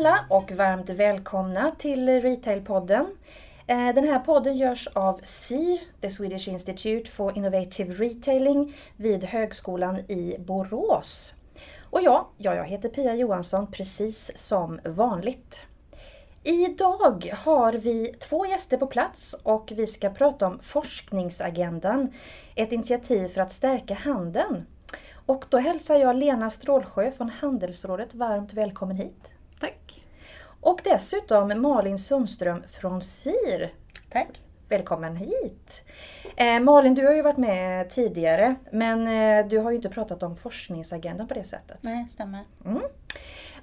alla och varmt välkomna till Retailpodden. Eh, den här podden görs av SIR, The Swedish Institute for Innovative Retailing vid Högskolan i Borås. Och ja, ja, jag heter Pia Johansson precis som vanligt. Idag har vi två gäster på plats och vi ska prata om Forskningsagendan, ett initiativ för att stärka handeln. Och då hälsar jag Lena Strålsjö från Handelsrådet varmt välkommen hit. Tack! Och dessutom Malin Sundström från SIR. Tack! Välkommen hit! Eh, Malin, du har ju varit med tidigare men eh, du har ju inte pratat om forskningsagendan på det sättet. Nej, stämmer. Mm.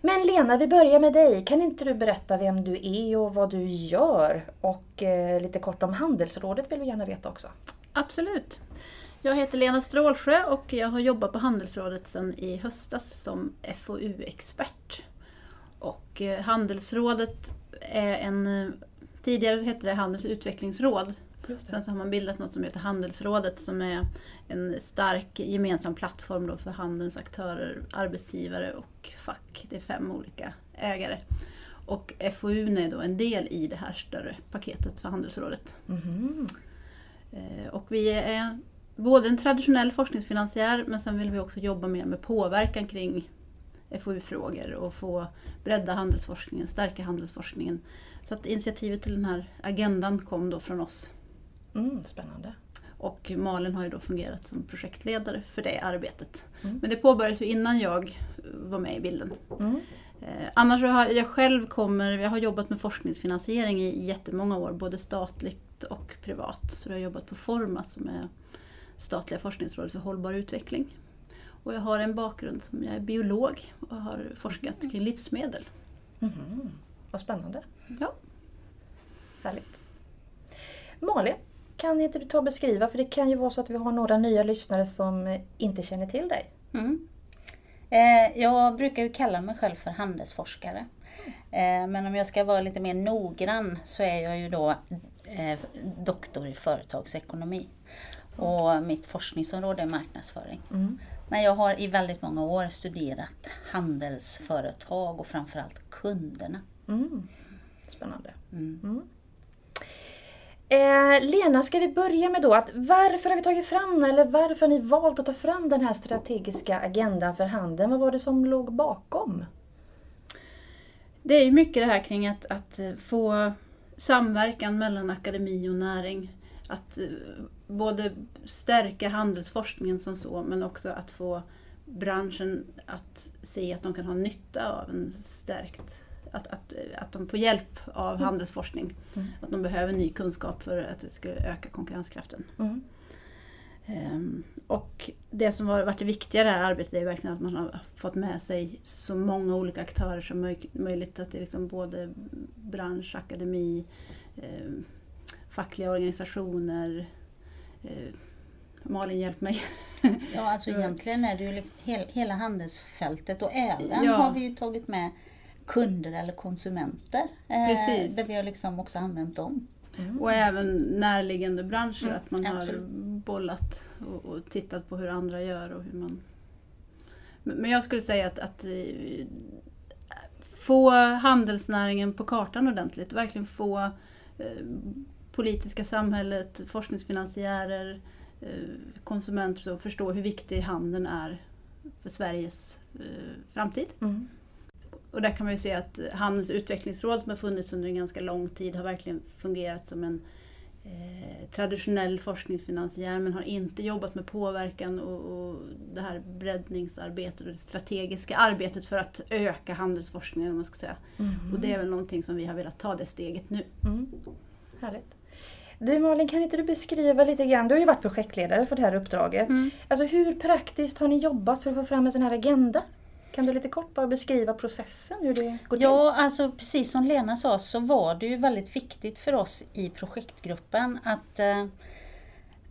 Men Lena, vi börjar med dig. Kan inte du berätta vem du är och vad du gör? Och eh, lite kort om Handelsrådet vill vi gärna veta också. Absolut. Jag heter Lena Strålsjö och jag har jobbat på Handelsrådet sedan i höstas som FoU-expert. Och eh, Handelsrådet är en... eh, Tidigare så hette det Handels utvecklingsråd. Sen så har man bildat något som heter Handelsrådet som är en stark gemensam plattform då för handelns aktörer, arbetsgivare och fack. Det är fem olika ägare. Och FoU är då en del i det här större paketet för Handelsrådet. Eh, Och vi är både en traditionell forskningsfinansiär men sen vill vi också jobba mer med påverkan kring FoU-frågor och få bredda handelsforskningen, stärka handelsforskningen. Så att initiativet till den här agendan kom då från oss. Mm, spännande. Och Malin har ju då fungerat som projektledare för det arbetet. Mm. Men det påbörjades ju innan jag var med i bilden. Mm. Eh, annars har jag själv kommer, jag har jobbat med forskningsfinansiering i jättemånga år, både statligt och privat. Så jag har jobbat på Format som är statliga forskningsrådet för hållbar utveckling. Och jag har en bakgrund som jag är biolog och har forskat kring livsmedel. Mhm. Vad spännande. Ja. Härligt. Malin, kan inte du ta och beskriva, för det kan ju vara så att vi har några nya lyssnare som eh, inte känner till dig. Mm. Eh, jag brukar ju kalla mig själv för handelsforskare. Eh, men om jag ska vara lite mer noggrann så är jag ju då eh, doktor i företagsekonomi. Och mitt forskningsområde är marknadsföring. Mm. Men jag har i väldigt många år studerat handelsföretag och framförallt kunderna. Mm. Spännande. Mm. Mm. Eh, Lena, ska vi börja med då att varför har vi tagit fram, eller varför har ni valt att ta fram den här strategiska agendan för handeln? Vad var det som låg bakom? Det är ju mycket det här kring att, att få samverkan mellan akademi och näring. Att eh, både stärka handelsforskningen som så men också att få branschen att se att de kan ha nytta av en stärkt att, att, att de får hjälp av handelsforskning. Mm. Att de behöver ny kunskap för att det ska öka konkurrenskraften. Mm. Ehm, och det som har varit det viktiga i det här arbetet är verkligen att man har fått med sig så många olika aktörer som möj- möjligt. Att det är liksom både bransch, akademi, ehm, fackliga organisationer. Eh, Malin, hjälp mig. Ja, alltså Mm. egentligen är det ju liksom hel, hela handelsfältet och även Ja. har vi ju tagit med kunder eller konsumenter. eh, Precis. Där vi har liksom också använt dem. Och även närliggande branscher, Mm, att man har absolut. bollat och, och tittat på hur andra gör och hur man... Men jag skulle säga att, att eh, få handelsnäringen på kartan ordentligt, verkligen få politiska samhället, forskningsfinansiärer, eh, konsumenter att förstå hur viktig handeln är för Sveriges eh, framtid. Mm. Och där kan man ju se att Handelns utvecklingsråd som har funnits under en ganska lång tid har verkligen fungerat som en eh, traditionell forskningsfinansiär men har inte jobbat med påverkan och, och det här breddningsarbetet och det strategiska arbetet för att öka handelsforskningen. Om man ska säga. Mm. Och det är väl någonting som vi har velat ta det steget nu. Mm. Härligt. Du Malin, kan inte du beskriva lite grann, du har ju varit projektledare för det här uppdraget. Alltså hur praktiskt har ni jobbat för att få fram en sån här agenda? Kan du lite kort bara beskriva processen, hur det går till? Ja, alltså precis som Lena sa så var det ju väldigt viktigt för oss i projektgruppen att eh,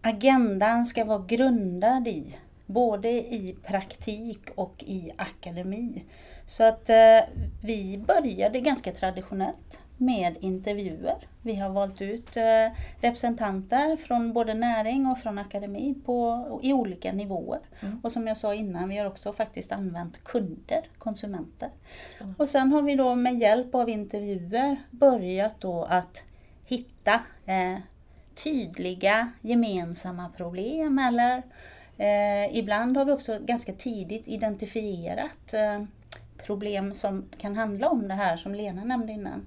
agendan ska vara grundad i både i praktik och i akademi. Så att eh, vi började ganska traditionellt med intervjuer. Vi har valt ut eh, representanter från både näring och från akademi på, i olika nivåer. Mm. Och som jag sa innan, vi har också faktiskt använt kunder, konsumenter. Och sen har vi då med hjälp av intervjuer börjat då att hitta eh, tydliga gemensamma problem eller eh, ibland har vi också ganska tidigt identifierat eh, problem som kan handla om det här som Lena nämnde innan.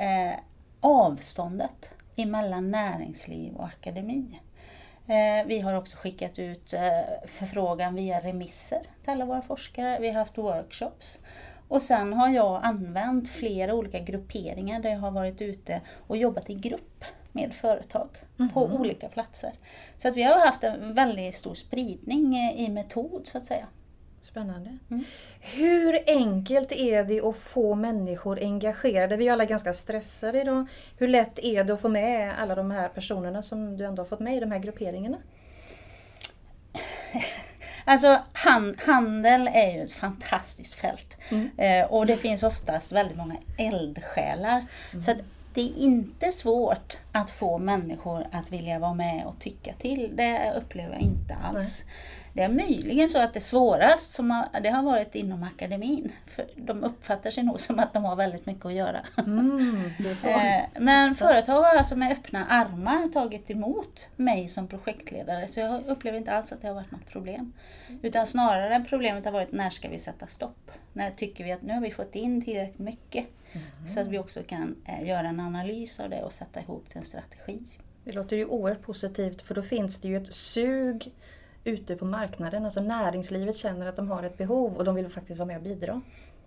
Eh, avståndet emellan näringsliv och akademi. Eh, vi har också skickat ut eh, förfrågan via remisser till alla våra forskare. Vi har haft workshops. Och sen har jag använt flera olika grupperingar där jag har varit ute och jobbat i grupp med företag på olika platser. Så att vi har haft en väldigt stor spridning eh, i metod så att säga. Spännande. Mm. Hur enkelt är det att få människor engagerade? Vi är alla ganska stressade idag. Hur lätt är det att få med alla de här personerna som du ändå har fått med i de här grupperingarna? Alltså han, handel är ju ett fantastiskt fält. Eh, och det finns oftast väldigt många eldsjälar. Så att det är inte svårt att få människor att vilja vara med och tycka till. Det upplever jag inte alls. Det är möjligen så att det svårast som har, det har varit inom akademin. För de uppfattar sig nog som att de har väldigt mycket att göra. Mm. Eh, Men företag har alltså med öppna armar tagit emot mig som projektledare så jag upplever inte alls att det har varit något problem. Utan snarare problemet har varit när ska vi sätta stopp? När tycker vi att nu har vi fått in tillräckligt mycket? Så att vi också kan eh, göra en analys av det och sätta ihop till en strategi. Det låter ju oerhört positivt för då finns det ju ett sug ute på marknaden. Alltså näringslivet känner att de har ett behov och de vill faktiskt vara med och bidra.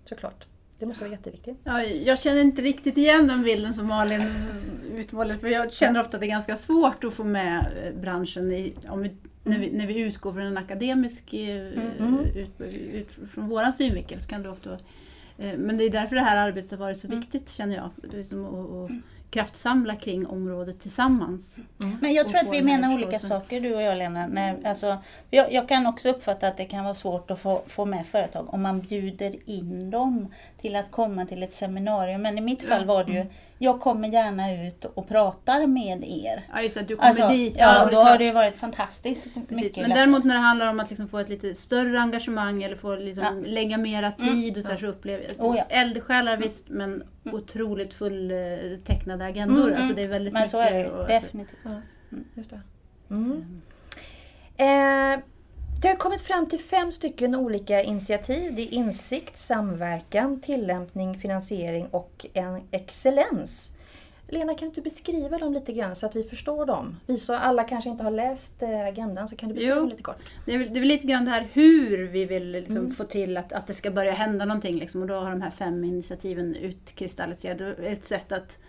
Såklart. Det måste vara jätteviktigt. Ja, jag känner inte riktigt igen den bilden som Malin utmålade för jag känner ofta att det är ganska svårt att få med eh, branschen i, om vi, när, vi, när vi utgår från en akademisk, eh, Mm. ut, ut, från våran synvinkel så kan det ofta eh, men det är därför det här arbetet har varit så Mm. viktigt känner jag. Det är som att, att kraftsamla kring området tillsammans. Men jag tror att vi menar olika saker du och jag Lena. När, alltså, jag, jag kan också uppfatta att det kan vara svårt att få, få med företag om man bjuder in dem till att komma till ett seminarium. Men i mitt fall var det ju, jag kommer gärna ut och pratar med er. Ja, just att du kommer Alltså, dit. ja, det är då har det ju varit fantastiskt Precis. mycket Men lättare. däremot när det handlar om att liksom få ett lite större engagemang eller få liksom Ja. Mm. lägga mera tid och så, här, så upplever jag Oh ja. eldsjälar visst men otroligt fulltecknade agendor. Mm, Alltså det är väldigt Men mycket. så är det ju, definitivt. Just det. Mm. Eh, det har kommit fram till fem stycken olika initiativ. Det är insikt, samverkan, tillämpning, finansiering och en excellens. Lena, kan du beskriva dem lite grann så att vi förstår dem? Vi som alla kanske inte har läst eh, agendan, så kan du beskriva Jo. dem lite kort? Det är, väl, det är väl lite grann det här hur vi vill liksom Mm. få till att, att det ska börja hända någonting. Liksom. Och då har de här fem initiativen utkristalliserat. Ett sätt att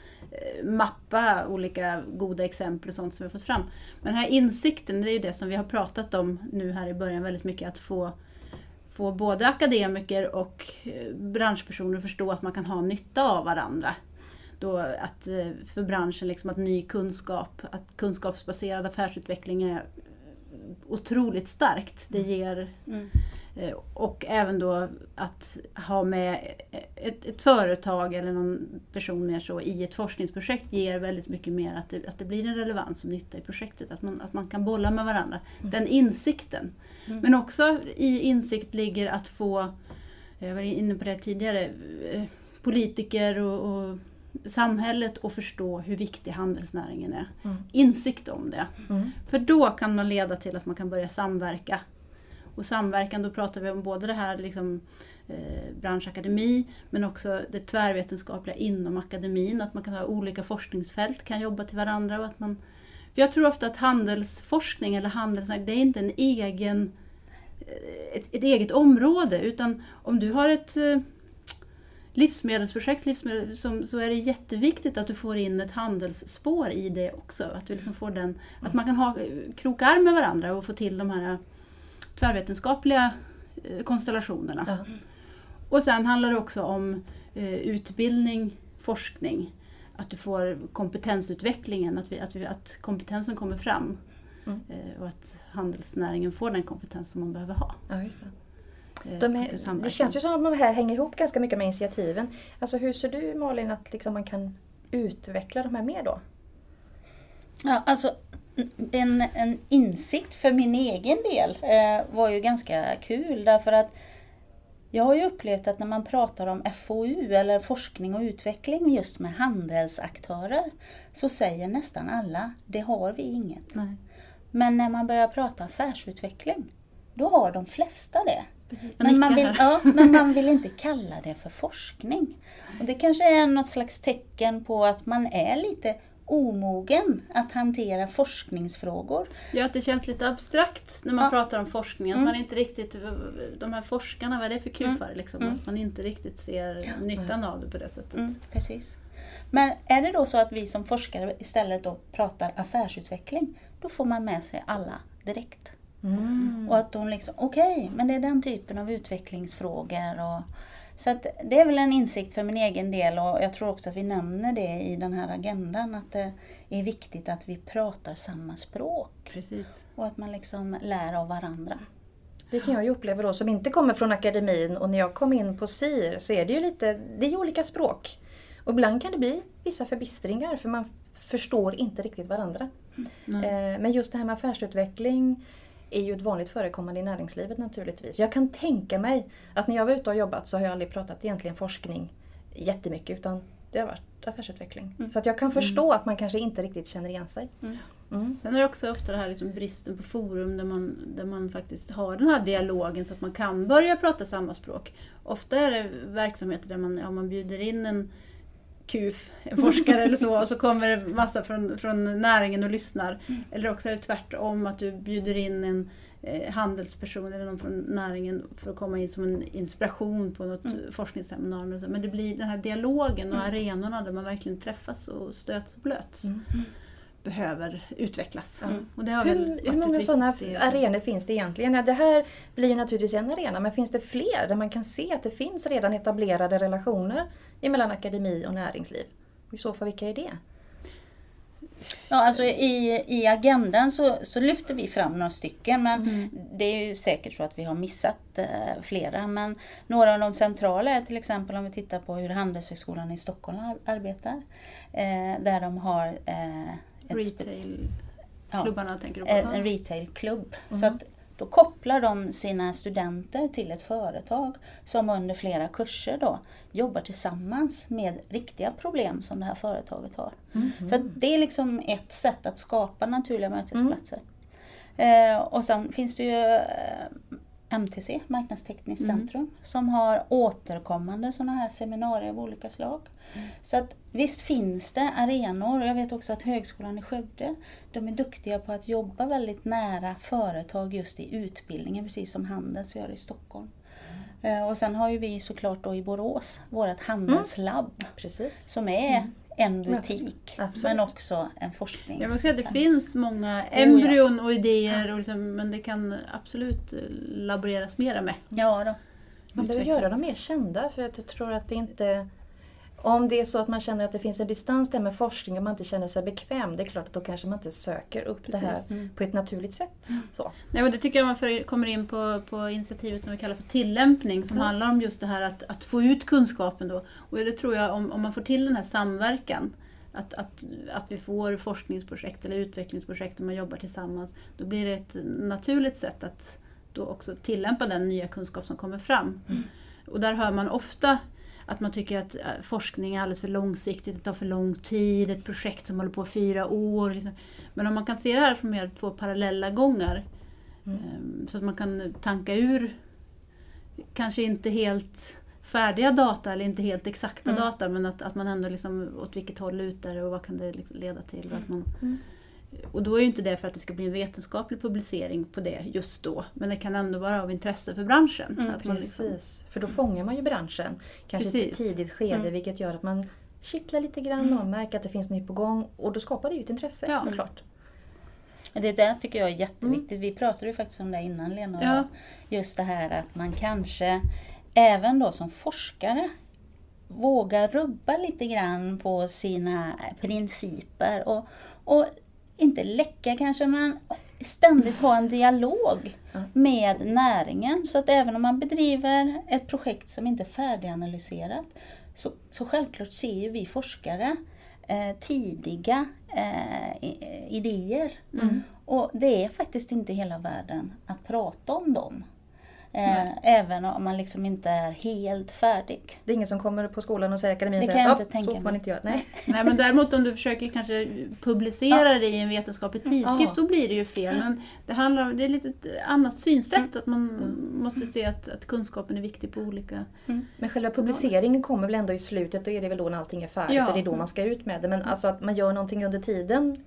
mappa olika goda exempel och sånt som vi har fått fram. Men den här insikten, det är ju det som vi har pratat om nu här i början väldigt mycket. Att få, få både akademiker och eh, branschpersoner att förstå att man kan ha nytta av varandra. Då att eh, för branschen liksom att ny kunskap, att kunskapsbaserad affärsutveckling är otroligt starkt. Det ger Mm. eh, och även då att ha med ett, ett företag eller någon person mer så i ett forskningsprojekt ger väldigt mycket mer att det, att det blir en relevans och nytta i projektet. Att man, att man kan bolla med varandra. Den insikten. Men också i insikt ligger att få, jag var inne på det tidigare, eh, politiker och, och samhället att förstå hur viktig handelsnäringen är. Mm. Insikt om det. Mm. För då kan man leda till att man kan börja samverka. Och samverkan, då pratar vi om både det här liksom, Eh, branschakademi men också det tvärvetenskapliga inom akademin. Att man kan ha olika forskningsfält, kan jobba till varandra. Och att man, för jag tror ofta att handelsforskning eller handels, det är inte en egen, eh, ett, ett eget område utan om du har ett eh, livsmedelsprojekt livsmedel, som, så är det jätteviktigt att du får in ett handelsspår i det också. Att, du liksom får den, att man kan ha, kroka arm med varandra och få till de här tvärvetenskapliga konstellationerna. Mm. Och sen handlar det också om eh, utbildning, forskning. Att du får kompetensutvecklingen, att, vi, att, vi, att kompetensen kommer fram. Mm. Eh, och att handelsnäringen får den kompetens som man behöver ha. Ja, just det. eh, De är, det känns ju som att de här hänger ihop ganska mycket med initiativen. Alltså hur ser du Malin att liksom man kan utveckla de här mer då? Ja, alltså en, en insikt för min egen del eh, var ju ganska kul därför att jag har ju upplevt att när man pratar om FoU eller forskning och utveckling just med handelsaktörer så säger nästan alla, det har vi inget. Nej. Men när man börjar prata affärsutveckling, då har de flesta det. Men man, vill, ja, men man vill inte kalla det för forskning. Och det kanske är något slags tecken på att man är lite omogen att hantera forskningsfrågor. Ja, att det känns lite abstrakt när man Ja. pratar om forskning. Att Mm. man inte riktigt, de här forskarna, vad är det för kufar? Liksom? Mm. Att man inte riktigt ser nyttan av det på det sättet. Mm, precis. Men är det då så att vi som forskare istället då pratar affärsutveckling, då får man med sig alla direkt. Mm. Och att de liksom, okej, men det är den typen av utvecklingsfrågor. Och, så att det är väl en insikt för min egen del och jag tror också att vi nämner det i den här agendan, att det är viktigt att vi pratar samma språk Precis. och att man liksom lär av varandra. Det kan jag ju uppleva då som inte kommer från akademin och när jag kom in på SIR så är det ju lite, det är olika språk. Och ibland kan det bli vissa förbistringar för man förstår inte riktigt varandra. Nej. Eh, Men just det här med affärsutveckling är ju ett vanligt förekommande i näringslivet naturligtvis. Jag kan tänka mig att när jag var ute och jobbat så har jag aldrig pratat egentligen forskning jättemycket utan det har varit affärsutveckling. Så att jag kan förstå att man kanske inte riktigt känner igen sig. Mm. Mm. Sen är det också ofta det här liksom bristen på forum där man, där man faktiskt har den här dialogen så att man kan börja prata samma språk. Ofta är det verksamheter där man, ja, man bjuder in en KUF, en forskare eller så, och så kommer det massa från, från näringen och lyssnar. Eller också är det tvärtom, att du bjuder in en eh, handelsperson eller någon från näringen för att komma in som en inspiration på något Mm. forskningsseminarium. Men det blir den här dialogen och arenorna där man verkligen träffas och stöts och blöts Mm. Behöver utvecklas. Mm. Och det har väl Hur, hur många sådana arenor finns det egentligen? Ja, det här blir ju naturligtvis en arena, men finns det fler där man kan se att det finns redan etablerade relationer mellan akademi och näringsliv? Och I så fall, vilka är det? Ja, alltså i, i agendan så, så lyfter vi fram några stycken men Mm. det är ju säkert så att vi har missat eh, flera. Men några av de centrala är till exempel om vi tittar på hur Handelshögskolan i Stockholm ar- arbetar. Eh, där de har eh, Retail-klubbarna ja, tänker du på? en, retailklubb. Så att då kopplar de sina studenter till ett företag som under flera kurser då jobbar tillsammans med riktiga problem som det här företaget har. Så att det är liksom ett sätt att skapa naturliga mötesplatser. Eh, och sen finns det ju eh, MTC, Marknadstekniskt centrum, som har återkommande sådana här seminarier av olika slag. Så att visst finns det arenor. Jag vet också att Högskolan i Skövde, de är duktiga på att jobba väldigt nära företag just i utbildningen, precis som Handels gör i Stockholm. Eh, Och sen har ju vi såklart då i Borås vårt handelslabb Precis. som är en butik Absolut. men också en forsknings... Jag vill säga att det finns många embryon och idéer, och liksom, men det kan absolut laboreras mera med. Ja då. Man behöver göra dem mer kända för att jag tror att det inte... Om det är så att man känner att det finns en distans där med forskning och man inte känner sig bekväm, det är klart att då kanske man inte söker upp det Precis. här på ett naturligt sätt. Så. Nej, och det tycker jag man för, kommer in på, på initiativet som vi kallar för tillämpning som handlar om just det här att, att få ut kunskapen. Då. Och det tror jag om, om man får till den här samverkan, att, att, att vi får forskningsprojekt eller utvecklingsprojekt och man jobbar tillsammans, då blir det ett naturligt sätt att då också tillämpa den nya kunskap som kommer fram. Och där hör man ofta att man tycker att eh, forskning är alldeles för långsiktigt, det tar för lång tid, ett projekt som håller på fyra år. Liksom. Men om man kan se det här från mer två parallella gångar Ehm, Så att man kan tanka ur kanske inte helt färdiga data eller inte helt exakta Mm. data men att, att man ändå liksom åt vilket håll lutar det och vad kan det liksom leda till. Att man, Mm. Och då är ju inte det för att det ska bli en vetenskaplig publicering på det just då men det kan ändå vara av intresse för branschen. Mm, att man liksom, Precis, för då fångar man ju branschen kanske i ett Precis. tidigt skede Mm. vilket gör att man kittlar lite grann och märker att det finns nytt på gång och då skapar det ju ett intresse Ja. såklart. Det där tycker jag är jätteviktigt. Vi pratade ju faktiskt om det innan Lena och Ja. jag. Just det här att man kanske även då som forskare vågar rubba lite grann på sina principer och, och inte läcka kanske, men ständigt ha en dialog med näringen. Så att även om man bedriver ett projekt som inte är färdiganalyserat så, så självklart ser ju vi forskare eh, tidiga eh, idéer. Mm. Och det är faktiskt inte hela världen att prata om dem. Eh, även om man liksom inte är helt färdig. Det är ingen som kommer på skolan och säger akademin och säger att så får man inte göra. Nej. Nej men däremot om du försöker kanske publicera ja. det i en vetenskaplig tidskrift, ja. då blir det ju fel. Men det handlar om, det är lite ett annat synsätt, mm. att man mm. måste se att, att, kunskapen är viktig på olika... Mm. Men själva publiceringen kommer väl ändå i slutet, då är det väl då när allting är färdigt ja. och det är då man ska ut med det. Men alltså att man gör någonting under tiden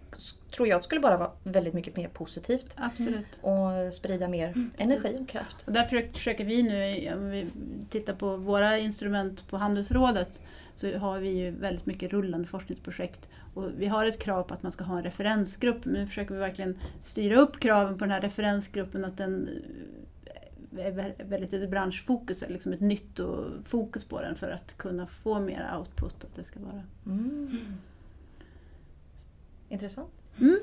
tror jag skulle bara vara väldigt mycket mer positivt. Absolut. Och sprida mer mm. energi och kraft. Och därför försöker vi nu, om vi tittar på våra instrument på Handelsrådet, så har vi ju väldigt mycket rullande forskningsprojekt. Och vi har ett krav på att man ska ha en referensgrupp, men nu försöker vi verkligen styra upp kraven på den här referensgruppen, att den är väldigt ett branschfokus, liksom ett nytt fokus på den för att kunna få mer output. Att det ska vara. Mm. Intressant. Mm.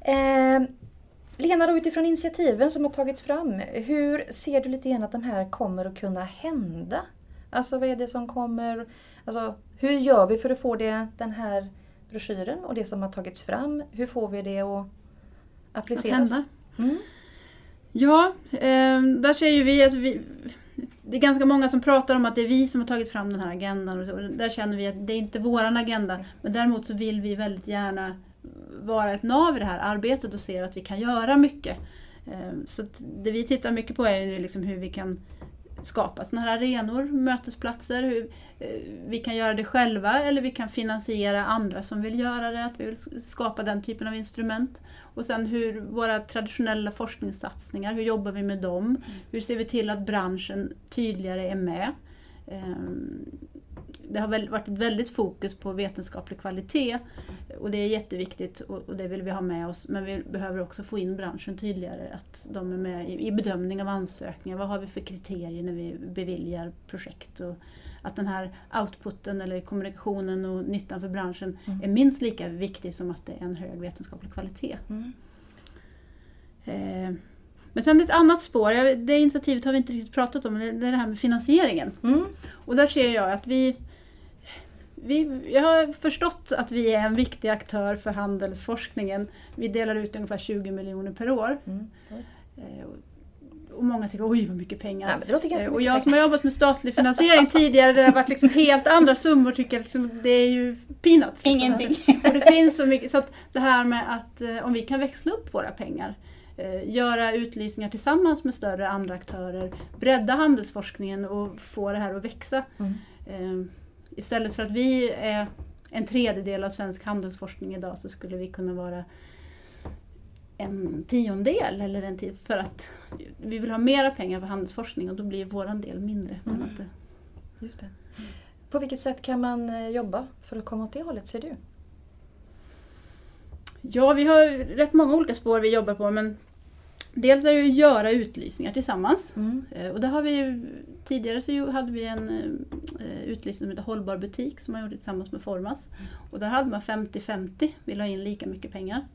Eh, Lena, då, utifrån initiativen som har tagits fram, hur ser du lite grann att de här kommer att kunna hända? Alltså vad är det som kommer... Alltså, hur gör vi för att få det, den här broschyren och det som har tagits fram, hur får vi det att appliceras? Att mm. Ja, eh, där ser ju vi, alltså vi, det är ganska många som pratar om att det är vi som har tagit fram den här agendan. Och, så, där känner vi att det är inte våran agenda. Men däremot så vill vi väldigt gärna vara ett nav i det här arbetet och ser att vi kan göra mycket. Ehm, så det vi tittar mycket på är liksom hur vi kan skapa sådana här arenor, mötesplatser, hur eh, vi kan göra det själva eller vi kan finansiera andra som vill göra det, att vi vill skapa den typen av instrument. Och sen hur våra traditionella forskningssatsningar, hur jobbar vi med dem? Mm. Hur ser vi till att branschen tydligare är med? Det har varit ett väldigt fokus på vetenskaplig kvalitet och det är jätteviktigt och det vill vi ha med oss. Men vi behöver också få in branschen tydligare, att de är med i bedömning av ansökningar. Vad har vi för kriterier när vi beviljar projekt? Och att den här outputen eller kommunikationen och nyttan för branschen mm. är minst lika viktig som att det är en hög vetenskaplig kvalitet. Mm. Eh, men sen ett annat spår, det initiativet har vi inte riktigt pratat om, det är det här med finansieringen. Mm. Och där ser jag att vi vi, jag har förstått att vi är en viktig aktör för handelsforskningen. Vi delar ut ungefär 20 miljoner per år. Mm. Eh, och många tycker oj vad mycket pengar. Det eh, och jag som har jobbat med statlig finansiering tidigare, det har varit liksom helt andra summor, tycker liksom, det är ju peanuts. Ingenting. det finns så mycket, så att det här med att eh, om vi kan växla upp våra pengar, göra utlysningar tillsammans med större andra aktörer, bredda handelsforskningen och få det här att växa. Mm istället för att vi är en tredjedel av svensk handelsforskning idag så skulle vi kunna vara en tiondel eller en tid för att vi vill ha mera pengar för handelsforskning och då blir vår del mindre. Mm. Att, Just det. På vilket sätt kan man eh, jobba för att komma åt det hållet, ser du? Ja, vi har rätt många olika spår vi jobbar på men Dels är det att göra utlysningar tillsammans. Mm. Eh, och det har vi ju, tidigare så hade vi en uh, utlysning som heter Hållbar butik som man gjorde tillsammans med Formas. Mm. Och där hade man 50-50, vill ha in lika mycket pengar.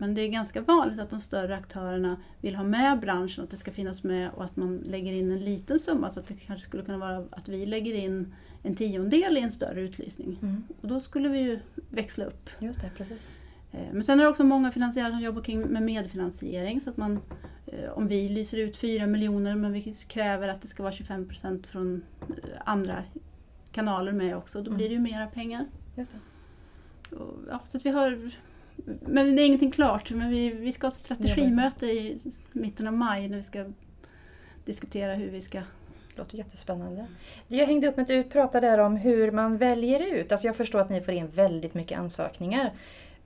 Men det är ganska vanligt att de större aktörerna vill ha med branschen, att det ska finnas med och att man lägger in en liten summa. Så att det kanske skulle kunna vara att vi lägger in en tiondel i en större utlysning. Mm. Och då skulle vi ju växla upp. Just det, precis. Eh, men sen är det också många finansiärer som jobbar kring med medfinansiering. Så att man, eh, om vi lyser ut 4 miljoner men vi kräver att det ska vara 25 procent från eh, andra kanaler med också, då blir det ju mera pengar. Just. Och, ja, så vi har, men det är ingenting klart. Men vi, vi ska ha ett strategimöte i mitten av maj när vi ska diskutera hur vi ska det låter jättespännande. Jag hängde upp mig, du pratade där om hur man väljer ut. Alltså jag förstår att ni får in väldigt mycket ansökningar.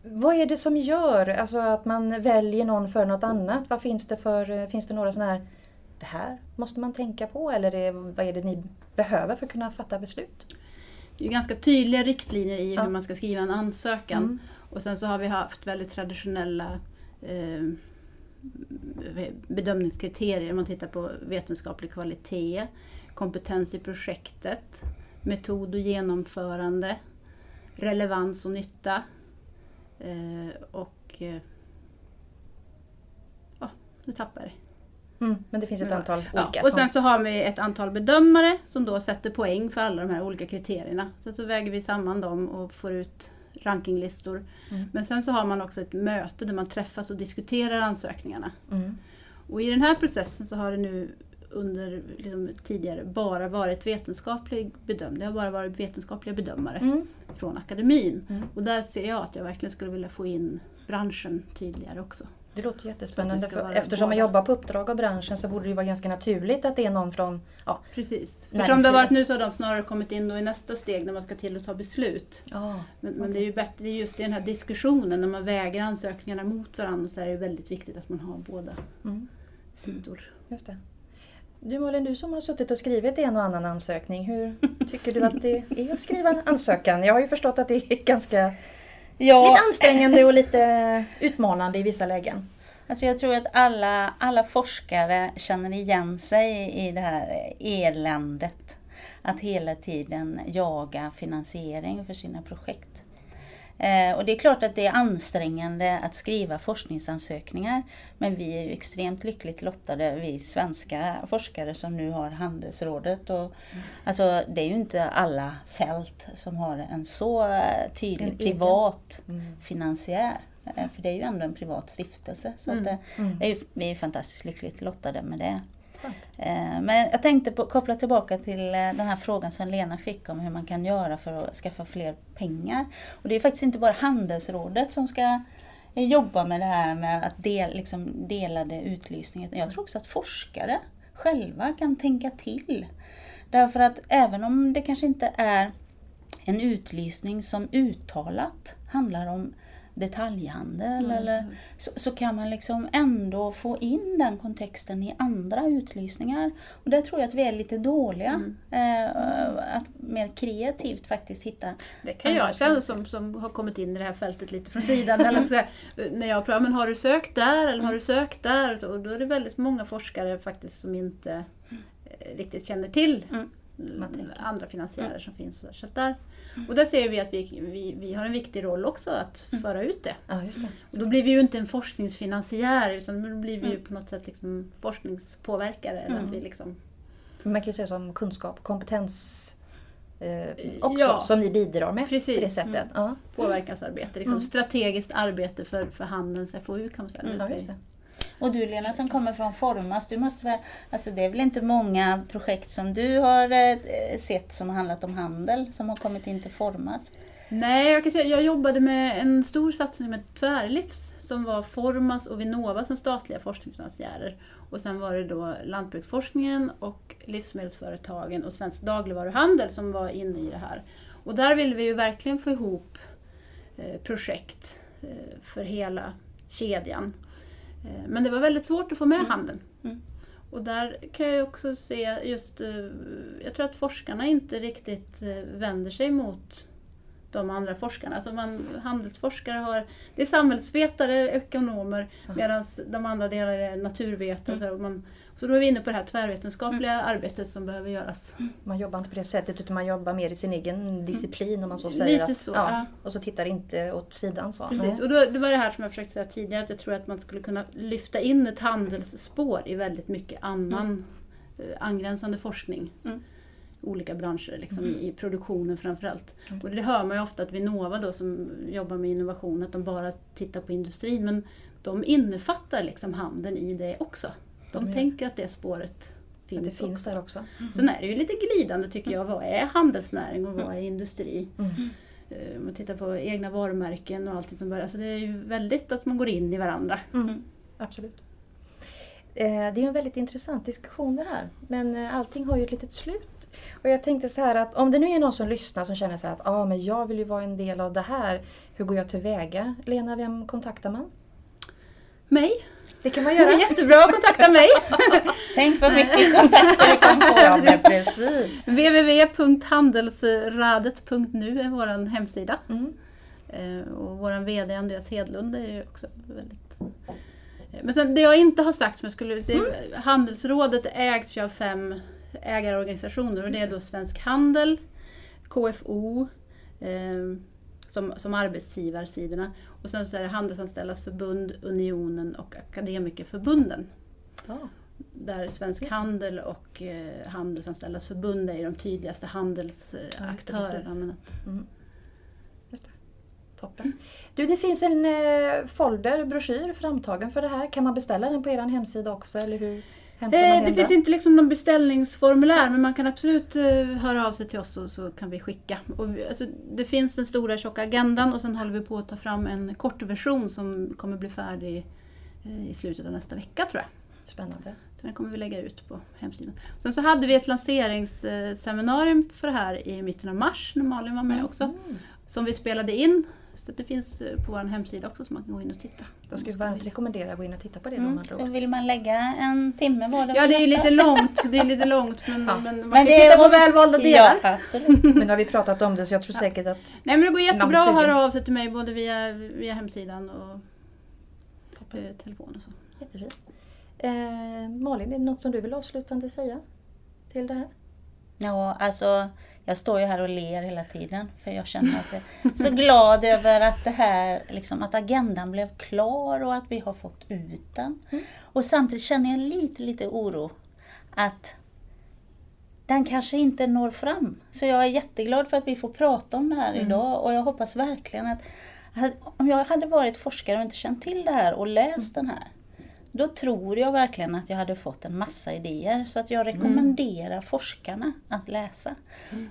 Vad är det som gör alltså, att man väljer någon för något annat? Vad finns det för, eh, finns det några sådana här, det här måste man tänka på eller är, vad är det ni behöver för att kunna fatta beslut? Det är ganska tydliga riktlinjer i ja. hur man ska skriva en ansökan. Mm. Och sen så har vi haft väldigt traditionella eh, bedömningskriterier. Man tittar på vetenskaplig kvalitet, kompetens i projektet, metod och genomförande, relevans och nytta, och och eh, ja, nu tappar jag det. Mm, men det finns ett Ja. antal Ja, olika. och som- sen så har vi ett antal bedömare som då sätter poäng för alla de här olika kriterierna. Sen så väger vi samman dem och får ut rankinglistor. Mm. Men sen så har man också ett möte där man träffas och diskuterar ansökningarna. Mm. Och i den här processen så har det nu under liksom, tidigare bara varit vetenskaplig bedömning. Det har bara varit vetenskapliga bedömare Mm. från akademin. Mm. Och där ser jag att jag verkligen skulle vilja få in branschen tydligare också. Det låter jättespännande. det eftersom man jobbar på uppdrag av branschen så borde det ju vara ganska naturligt att det är någon från... Ja, Precis. För som det har varit nu så har de snarare kommit in då i nästa steg när man ska till att ta beslut. ja. Men, men det är ju bättre, det är just i den här diskussionen när man väger ansökningarna mot varandra så är det väldigt viktigt att man har båda Mm. sidor. Just det. Du Malin, du som har suttit och skrivit en och annan ansökning. Hur tycker du att det är att skriva en ansökan? Jag har ju förstått att det är ganska Ja, lite ansträngande och lite utmanande i vissa lägen. Alltså jag tror att alla, alla forskare känner igen sig i det här eländet. Att hela tiden jaga finansiering för sina projekt. Eh, och det är klart att det är ansträngande att skriva forskningsansökningar. Men vi är ju extremt lyckligt lottade, vi svenska forskare som nu har Handelsrådet. Och, Alltså det är ju inte alla fält som har en så eh, tydlig En privat Mm. finansiär. Eh, För det är ju ändå en privat stiftelse. Så att, eh, Mm. det är ju, vi är fantastiskt lyckligt lottade med det. Eh, Men jag tänkte på, koppla tillbaka till eh, den här frågan som Lena fick om hur man kan göra för att skaffa fler pengar. Och det är faktiskt inte bara Handelsrådet som ska eh, jobba med det här med att del, liksom delade utlysningar. Jag tror också att forskare själva kan tänka till. Därför att även om det kanske inte är en utlysning som uttalat handlar om detaljhandel eller så, så kan man liksom ändå få in den kontexten i andra utlysningar. Och där tror jag att vi är lite dåliga. Eh, att mer kreativt faktiskt hitta Det kan jag känna som, som har kommit in i det här fältet lite från sidan. eller så när jag pratar, men har du sökt där eller har du sökt där? Och då är det väldigt många forskare faktiskt som inte eh, riktigt känner till Mm. Tänker. andra finansiärer som finns. Så där, och där ser vi att vi, vi, vi har en viktig roll också att föra ut det. Ja, just det. Och då blir vi ju inte en forskningsfinansiär utan då blir vi ju på något sätt liksom forskningspåverkare. Eller att vi liksom, Man kan ju säga som kunskap, kompetens eh, också, Ja. som ni bidrar med Precis. på det sättet. Ja. påverkansarbete, liksom strategiskt arbete för, för handelns FoU kan man säga. ja, just det. Och du Lena som kommer från Formas, du måste väl, alltså det är väl inte många projekt som du har eh, sett som har handlat om handel som har kommit in till Formas? Nej, jag kan säga jag jobbade med en stor satsning med Tvärlivs som var Formas och Vinnova som statliga forskningsfinansiärer. Och sen var det då lantbruksforskningen och livsmedelsföretagen och Svensk dagligvaruhandel som var inne i det här. Och där ville vi ju verkligen få ihop eh, projekt eh, för hela kedjan. Eh, Men det var väldigt svårt att få med handeln. Mm. Och där kan jag också se just, eh, jag tror att forskarna inte riktigt eh, vänder sig mot de andra forskarna. Alltså man, handelsforskare har, det är samhällsvetare, ekonomer, medan de andra delarna är naturvetare. här, och man, så då är vi inne på det här tvärvetenskapliga arbetet som behöver göras. Man jobbar inte på det sättet utan man jobbar mer i sin egen disciplin om man så säger. Lite att, så, ja, ja. Och så tittar inte åt sidan. Så. Precis, och då, det var det här som jag försökte säga tidigare, att jag tror att man skulle kunna lyfta in ett handelsspår i väldigt mycket annan eh, angränsande forskning. Mm. Olika branscher, liksom, i, i produktionen framförallt. Och det hör man ju ofta att Vinnova då, som jobbar med innovation, att de bara tittar på industrin, men de innefattar liksom handeln i det också. De gör. tänker att det spåret Att finns, det finns också. där också. Sen är det ju lite glidande tycker jag, vad är handelsnäring och vad är industri? Mm. Eh, Om man tittar på egna varumärken och allting som börjar. Så det är ju väldigt att man går in i varandra. Mm. Absolut. Eh, Det är en väldigt intressant diskussion det här. Men eh, allting har ju ett litet slut. Och jag tänkte så här att om det nu är någon som lyssnar som känner så här att ah, men jag vill ju vara en del av det här. Hur går jag tillväga? Lena, vem kontaktar man? Mig? Det kan man Det är göra. jättebra att kontakta mig! Tänk vad mycket kontakter det kan få. Precis. www.handelsradet.nu är vår hemsida. Mm. Eh, Och vår VD Andreas Hedlund är ju också väldigt... Eh, Men sen det jag inte har sagt, som jag skulle, det, Handelsrådet ägs ju av fem ägarorganisationer och det är då Svensk Handel, KFO, eh, som, som arbetsgivarsidorna. Och sen så är det Handelsanställdas förbund, Unionen och Akademikerförbunden. Ja. Där Svensk Handel och eh, Handelsanställdas förbund är de tydligaste handelsaktörerna. det. Toppen. Du, det finns en eh, folder, broschyr framtagen för det här. Kan man beställa den på er hemsida också? Eller hur hämtar man Eh, hem det finns inte liksom någon beställningsformulär men man kan absolut eh, höra av sig till oss och så kan vi skicka. Och alltså, det finns den stora tjocka agendan och sen håller vi på att ta fram en kortversion som kommer bli färdig eh, i slutet av nästa vecka tror jag. Spännande. Så den kommer vi lägga ut på hemsidan. Sen så hade vi ett lanseringsseminarium för det här i mitten av mars när Malin var med också. Som vi spelade in. Så det finns eh, på vår hemsida också så man kan gå in och titta. Då skulle varmt rekommendera att gå in och titta på det. Mm. Så vill man lägga en timme var det Ja det är lite långt, det är lite långt men, Ja. men man Men kan det titta på välvalda delar. Ja, absolut. Men nu har vi pratat om det så jag tror säkert att Nej men det går jättebra att höra av sig till mig både via, via hemsidan och eh, telefon och så. Jättefint. Eh, Malin, är det något som du vill avslutande säga till det här? Ja, alltså jag står ju här och ler hela tiden för jag känner att jag är så glad över att det här, liksom att agendan blev klar och att vi har fått ut den. Och samtidigt känner jag lite, lite oro att den kanske inte når fram. Så jag är jätteglad för att vi får prata om det här idag och jag hoppas verkligen att, att om jag hade varit forskare och inte känt till det här och läst den här då tror jag verkligen att jag hade fått en massa idéer. Så att jag rekommenderar forskarna att läsa.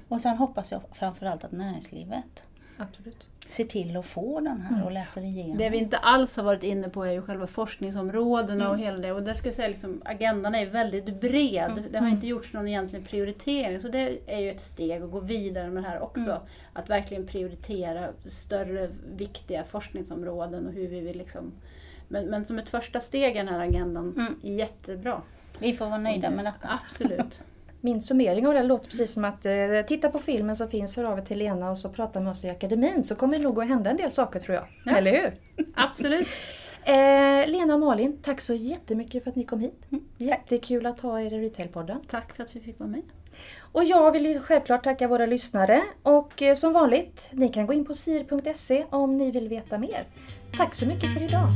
Och sen hoppas jag framförallt att näringslivet Absolut. ser till att få den här och läser igenom. Det vi inte alls har varit inne på är ju själva forskningsområdena och hela det. Och där ska jag säga liksom, agendan är väldigt bred. Det har inte gjorts någon egentlig prioritering. Så det är ju ett steg att gå vidare med det här också. Att verkligen prioritera större viktiga forskningsområden och hur vi vill liksom men, men som ett första steg i den här agendan, jättebra. Vi får vara nöjda med detta. Absolut. Min summering av det låter precis som att eh, titta på filmen som finns, hör av er till Lena och så prata med oss i akademin så kommer det nog att hända en del saker tror jag. Ja. Eller hur? Absolut. Eh, Lena och Malin, tack så jättemycket för att ni kom hit. Jättekul att ha er i Retailpodden. Tack för att vi fick vara med. Och jag vill självklart tacka våra lyssnare och eh, som vanligt, ni kan gå in på sir.se om ni vill veta mer. Tack så mycket för idag!